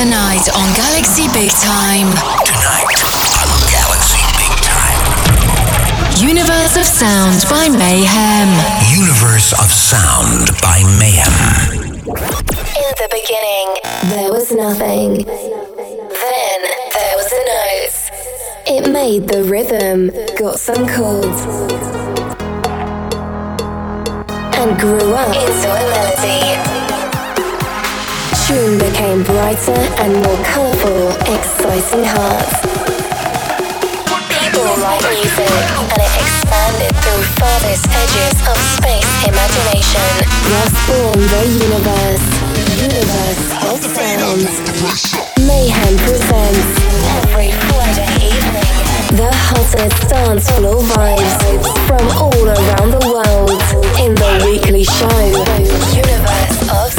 Tonight on Galaxy Big Time. Tonight on Galaxy Big Time. Universe of Sound by Mayhem. Universe of Sound by Mayhem. In the beginning, there was nothing. Then there was a note. It made the rhythm, got some chords, and grew up into a melody tune became brighter and more colourful, exciting hearts. People write music, and it expanded through farthest edges of space imagination. Thus born the universe, universe of sound. Mayhem presents every Friday evening the hottest dance floor vibes from all around the world in the weekly show, Universe of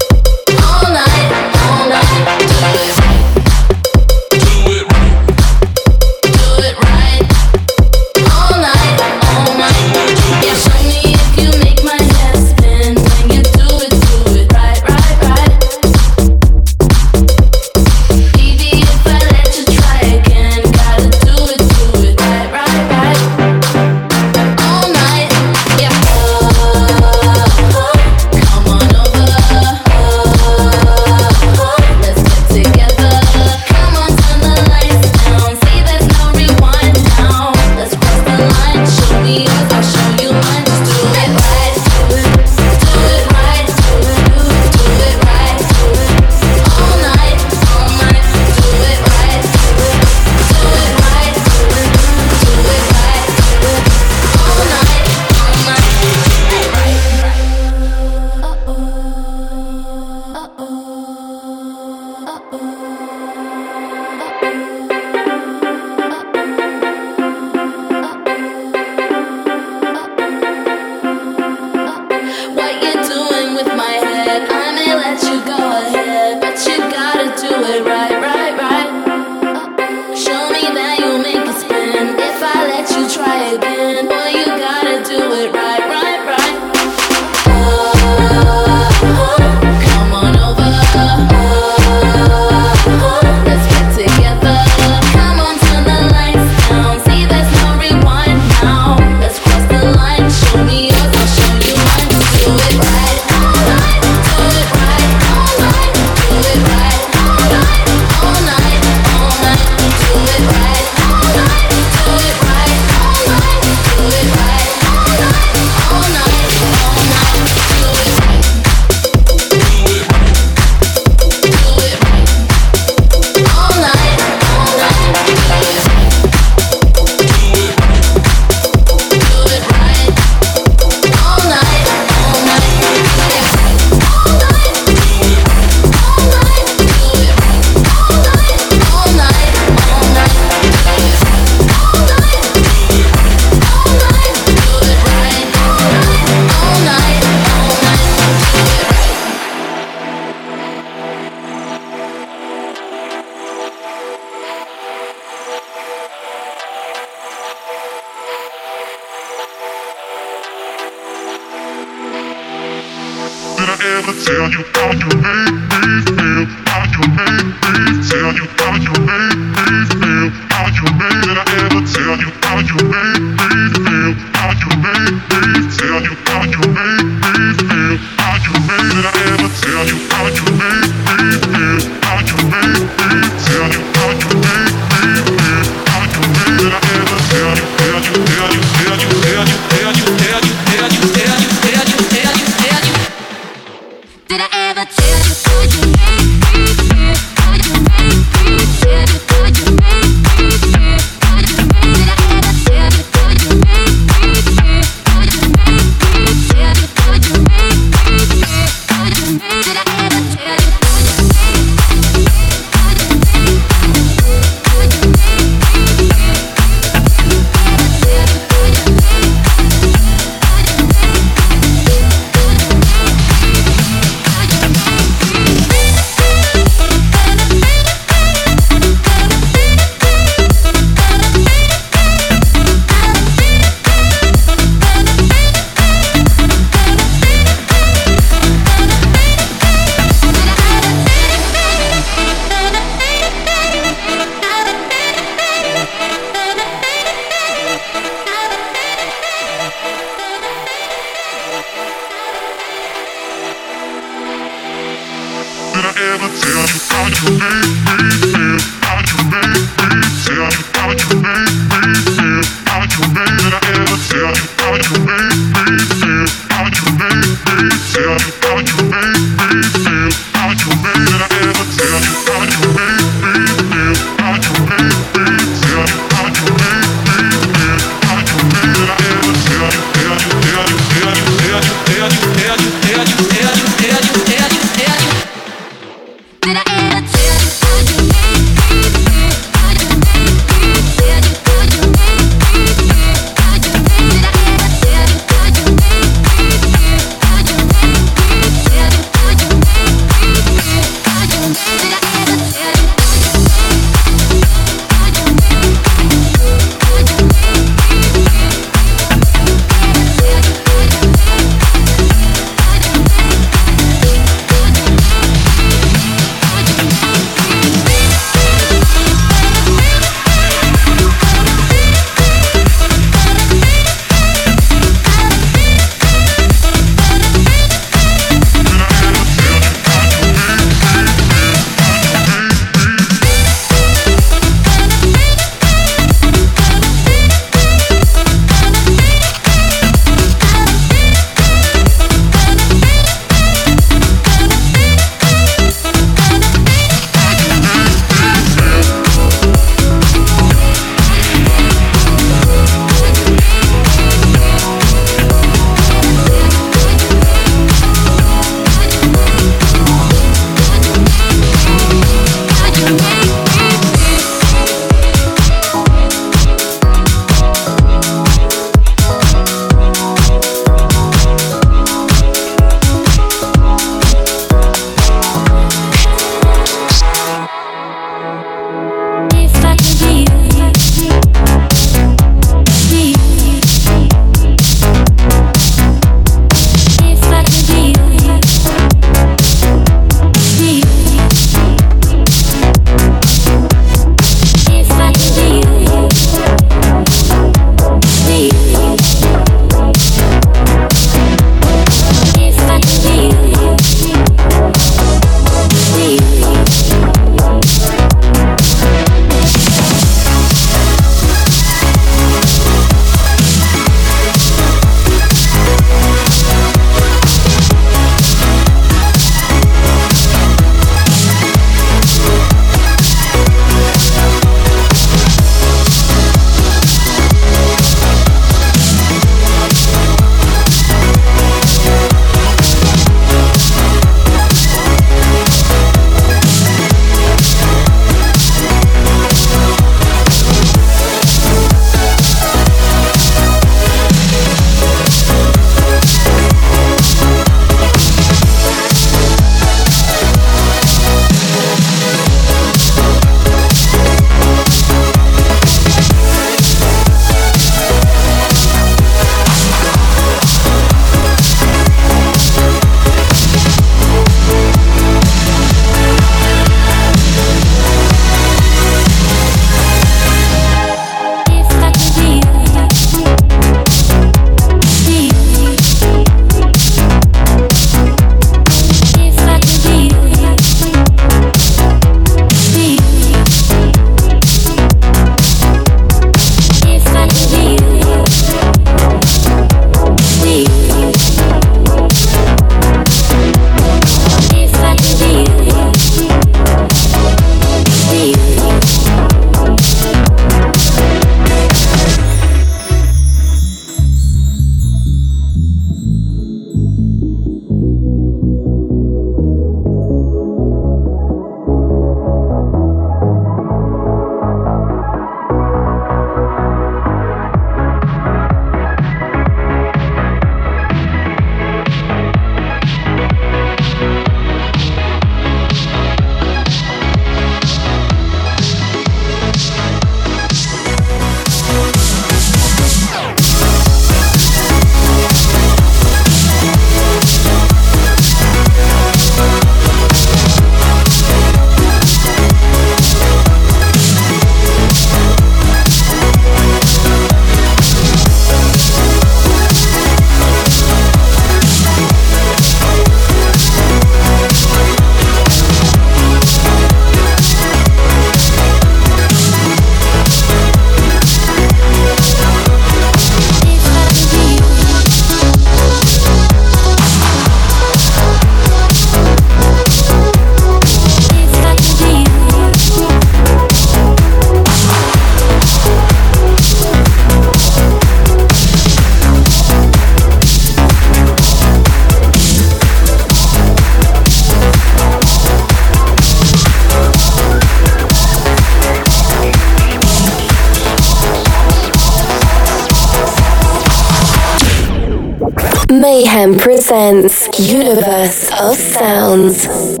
Mayhem presents Universe of Sounds.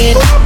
We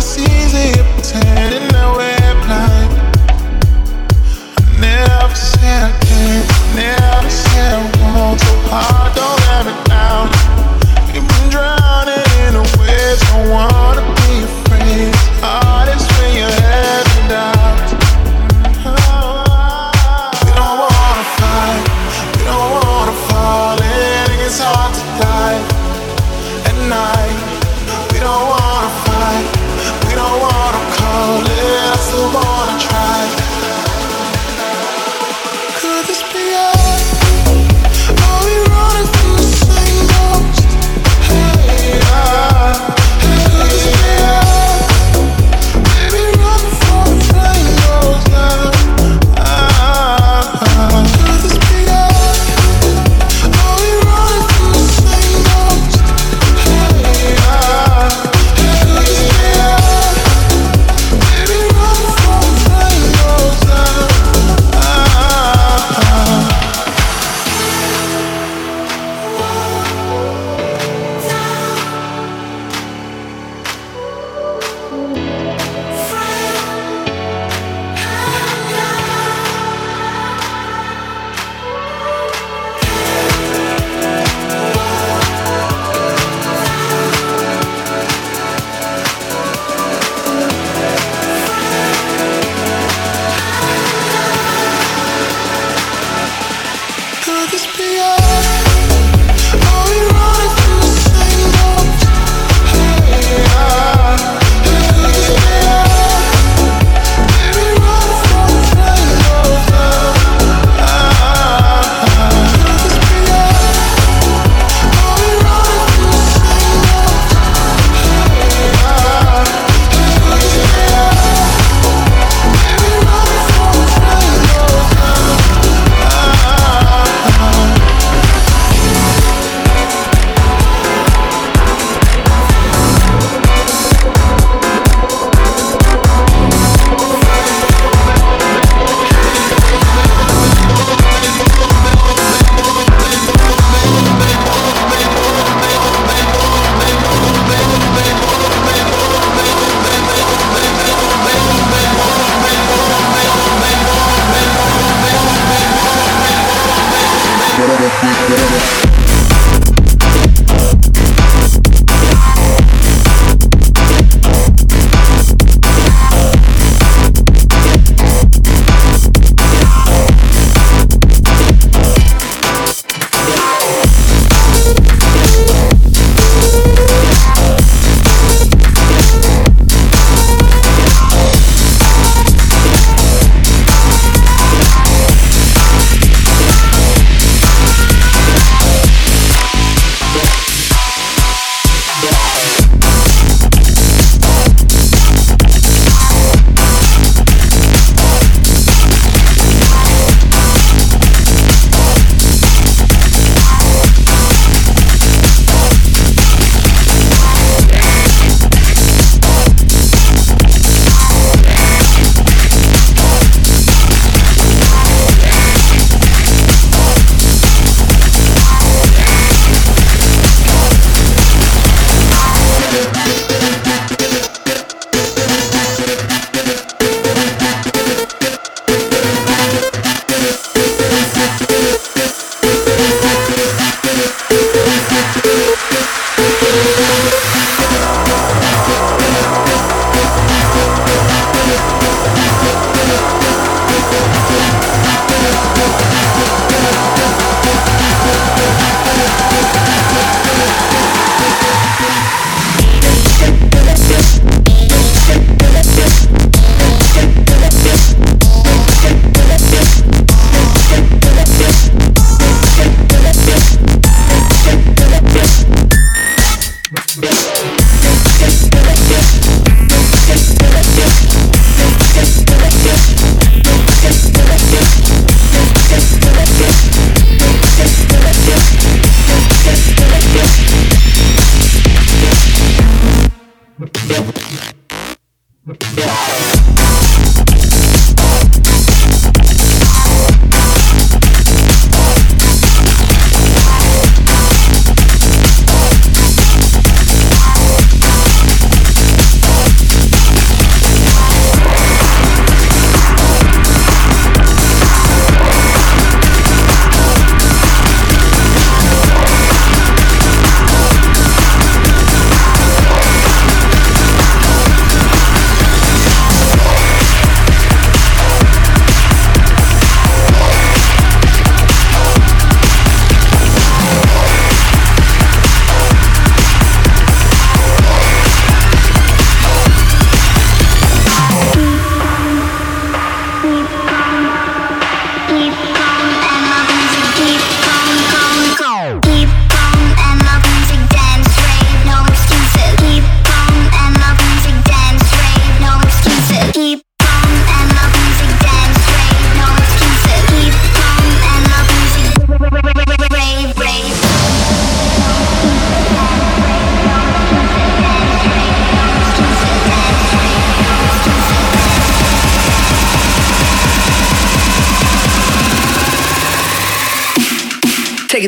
don't wanna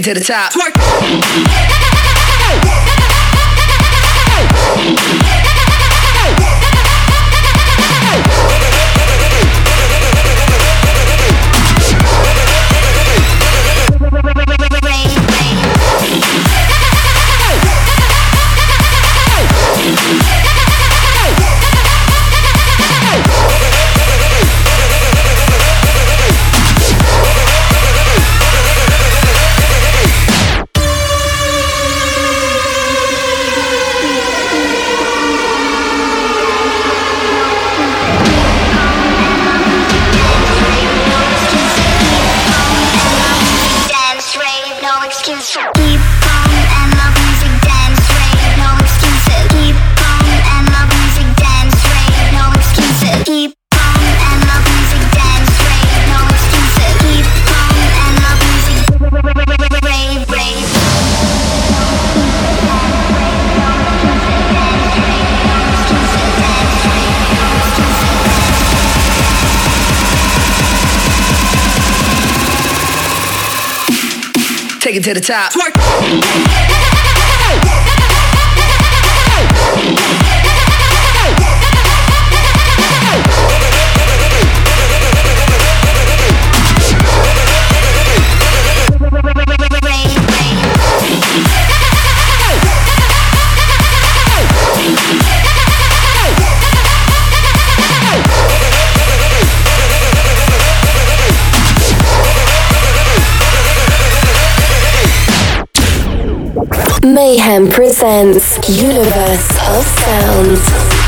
to the top. take it to the top. Mayhem presents Universe of Sound.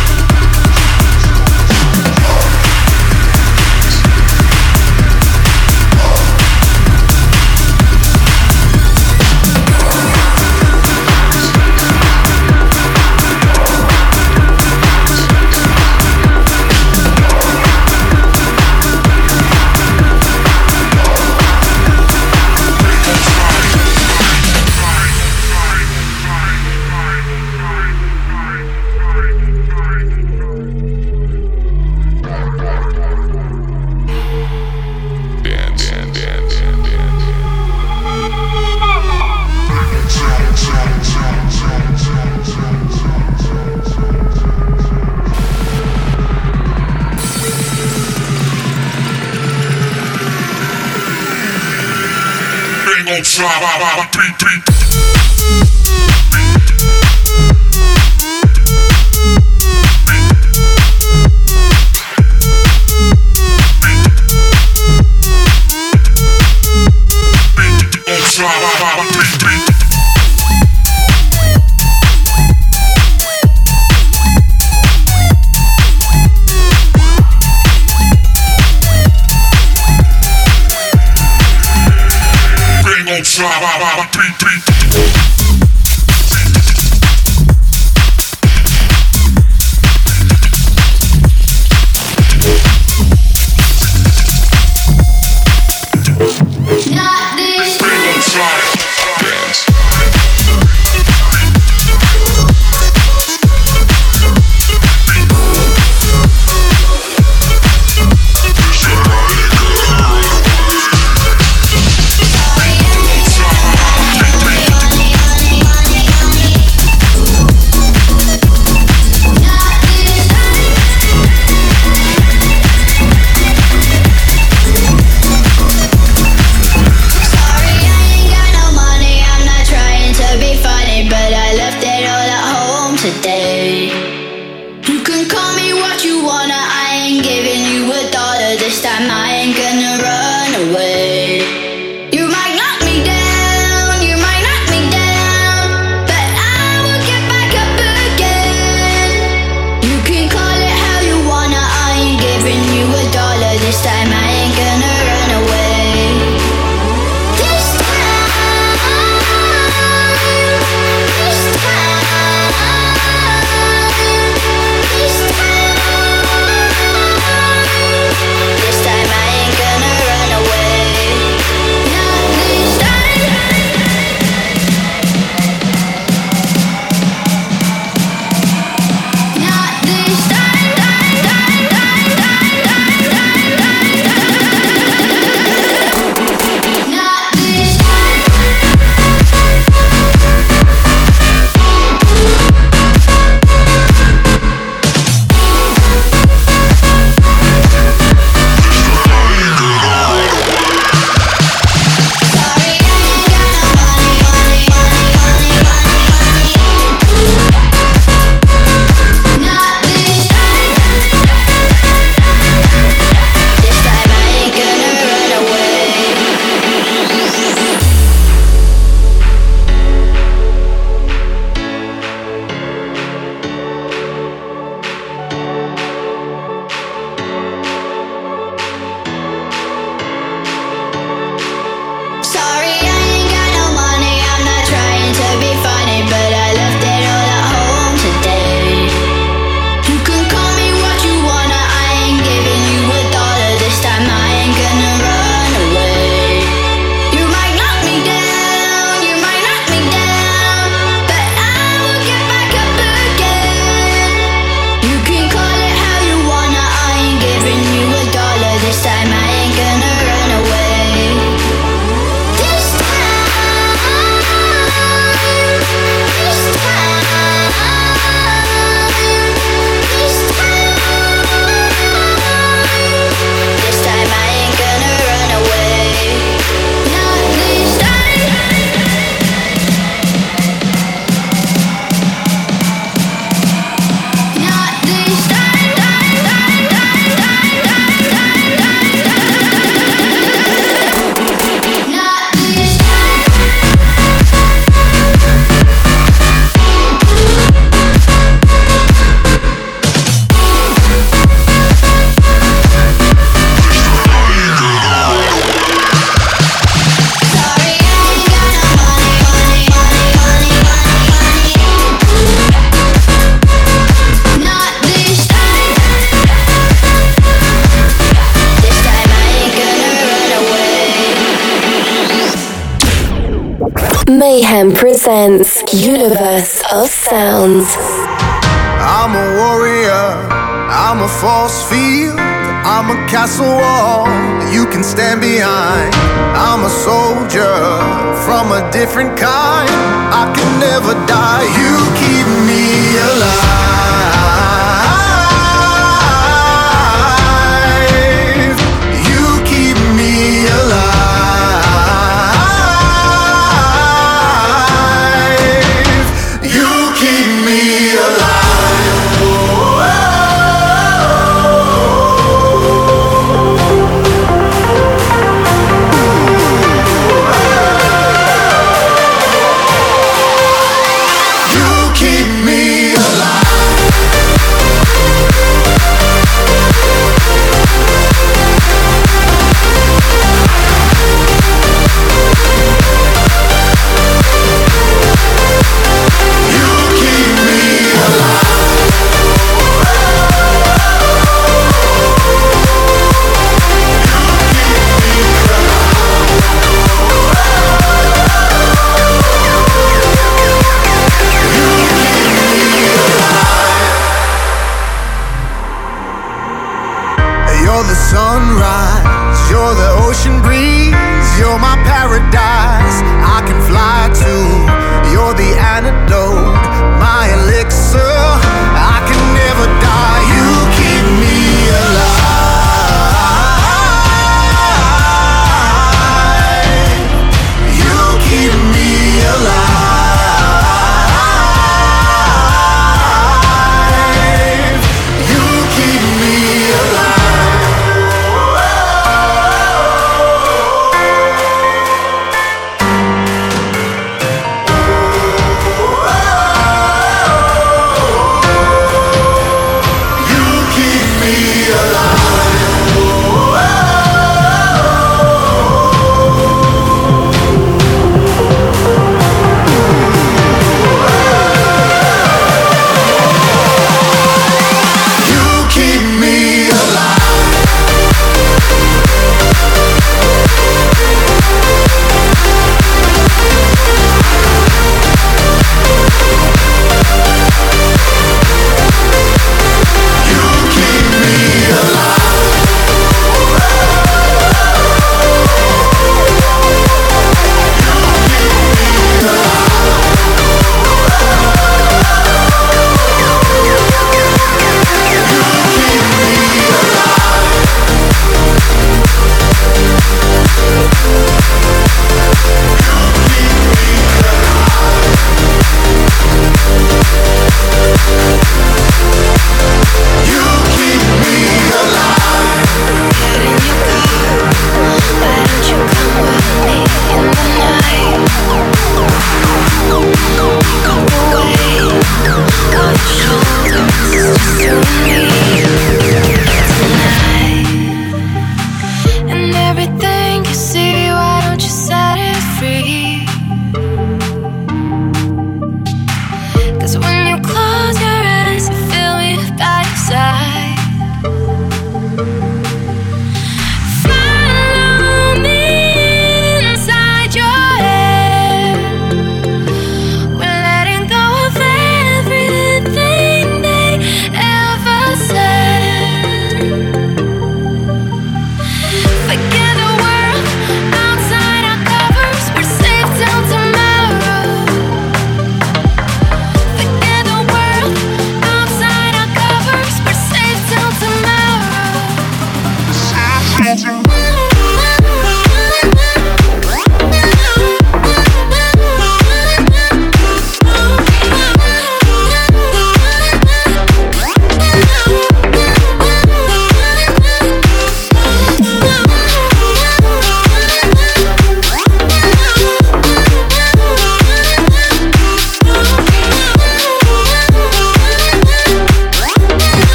different kind. I can never die. You keep me alive.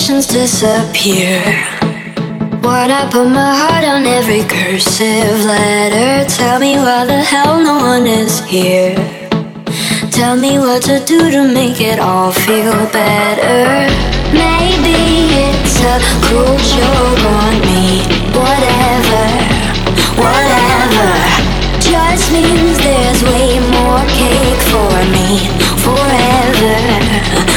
Emotions disappear. What I put my heart on every cursive letter. Tell me why the hell no one is here. Tell me what to do to make it all feel better. Maybe it's a cruel joke on me. Whatever, whatever. Just means there's way more cake for me forever.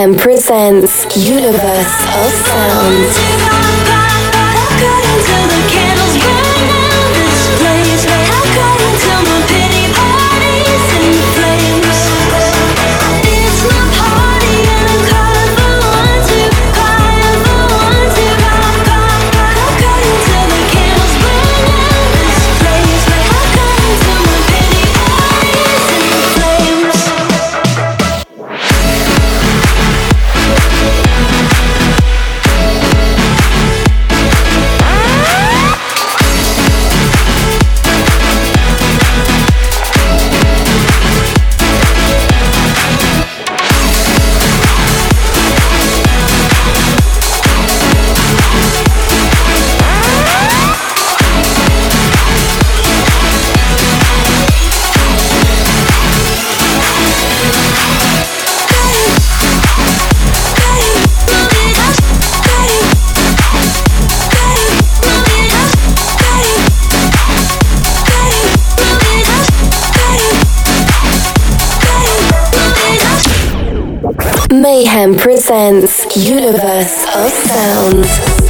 FM presents Universe of Sound. FM presents Universe of Sounds.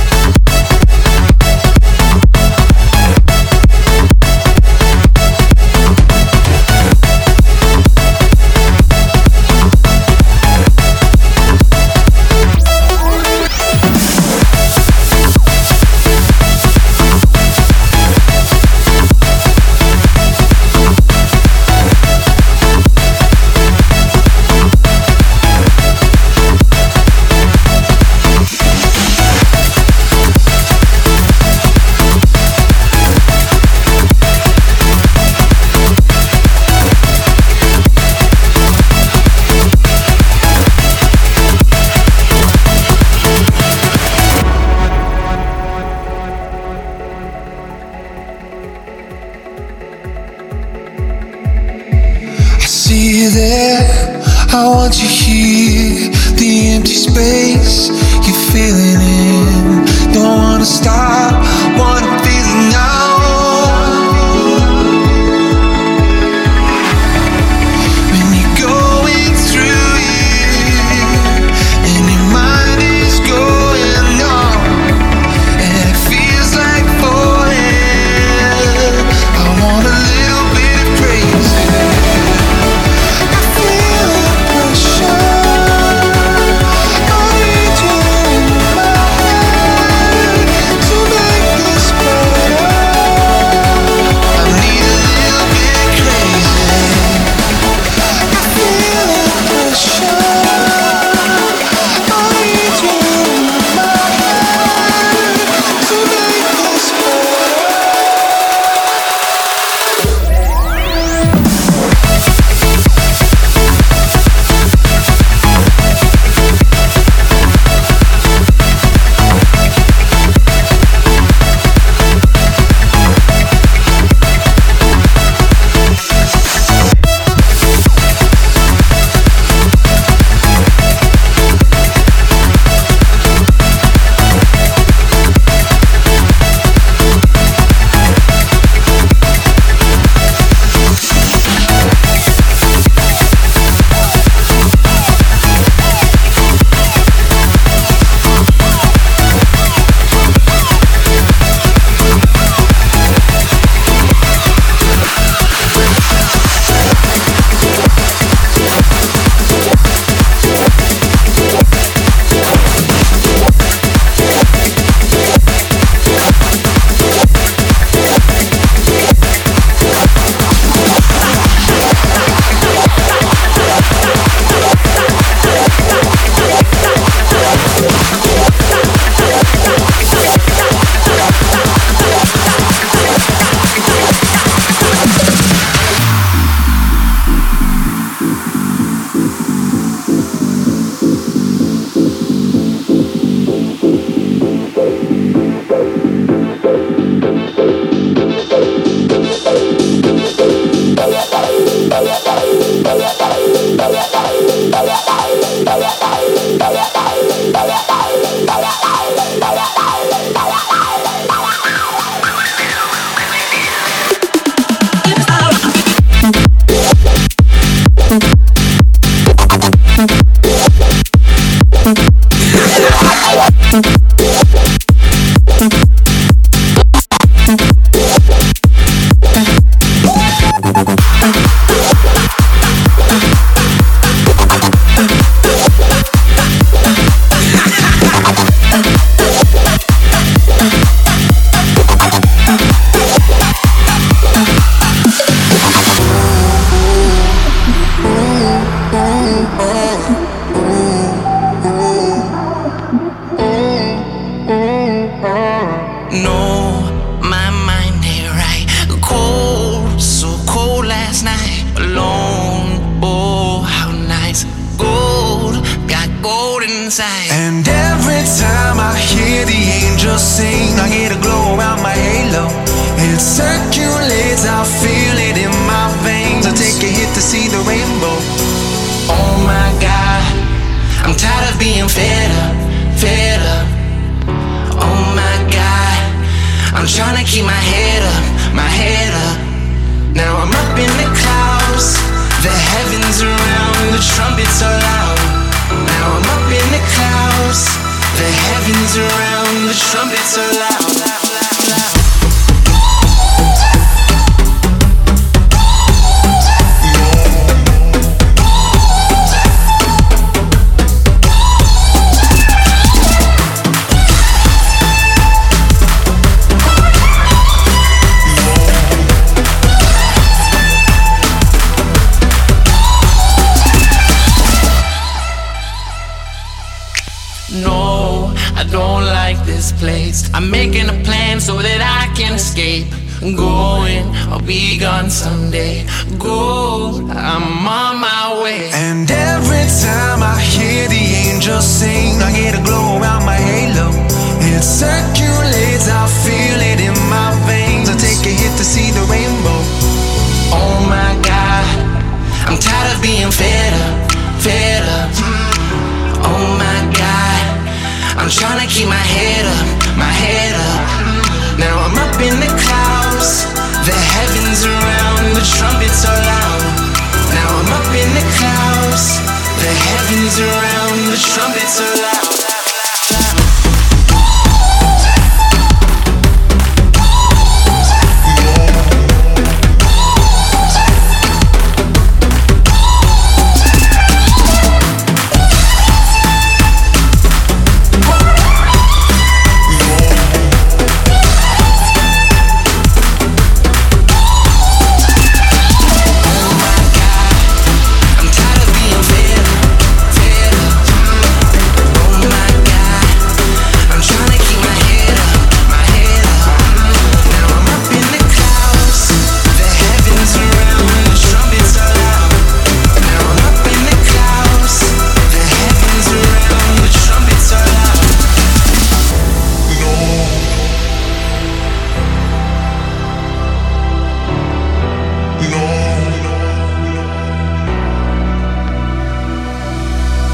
Going, I'll be gone someday. Go, I'm on my way. And every time I hear the angels sing, I get a glow around my halo. It circulates, I feel it in my veins. I take a hit to see the rainbow. Oh my god, I'm tired of being fed up, fed up. Oh my god, I'm trying to keep my head up, my head up. Now I'm up house. The heavens around, the trumpets are loud. Now I'm up in the clouds. The heavens around, the trumpets are loud.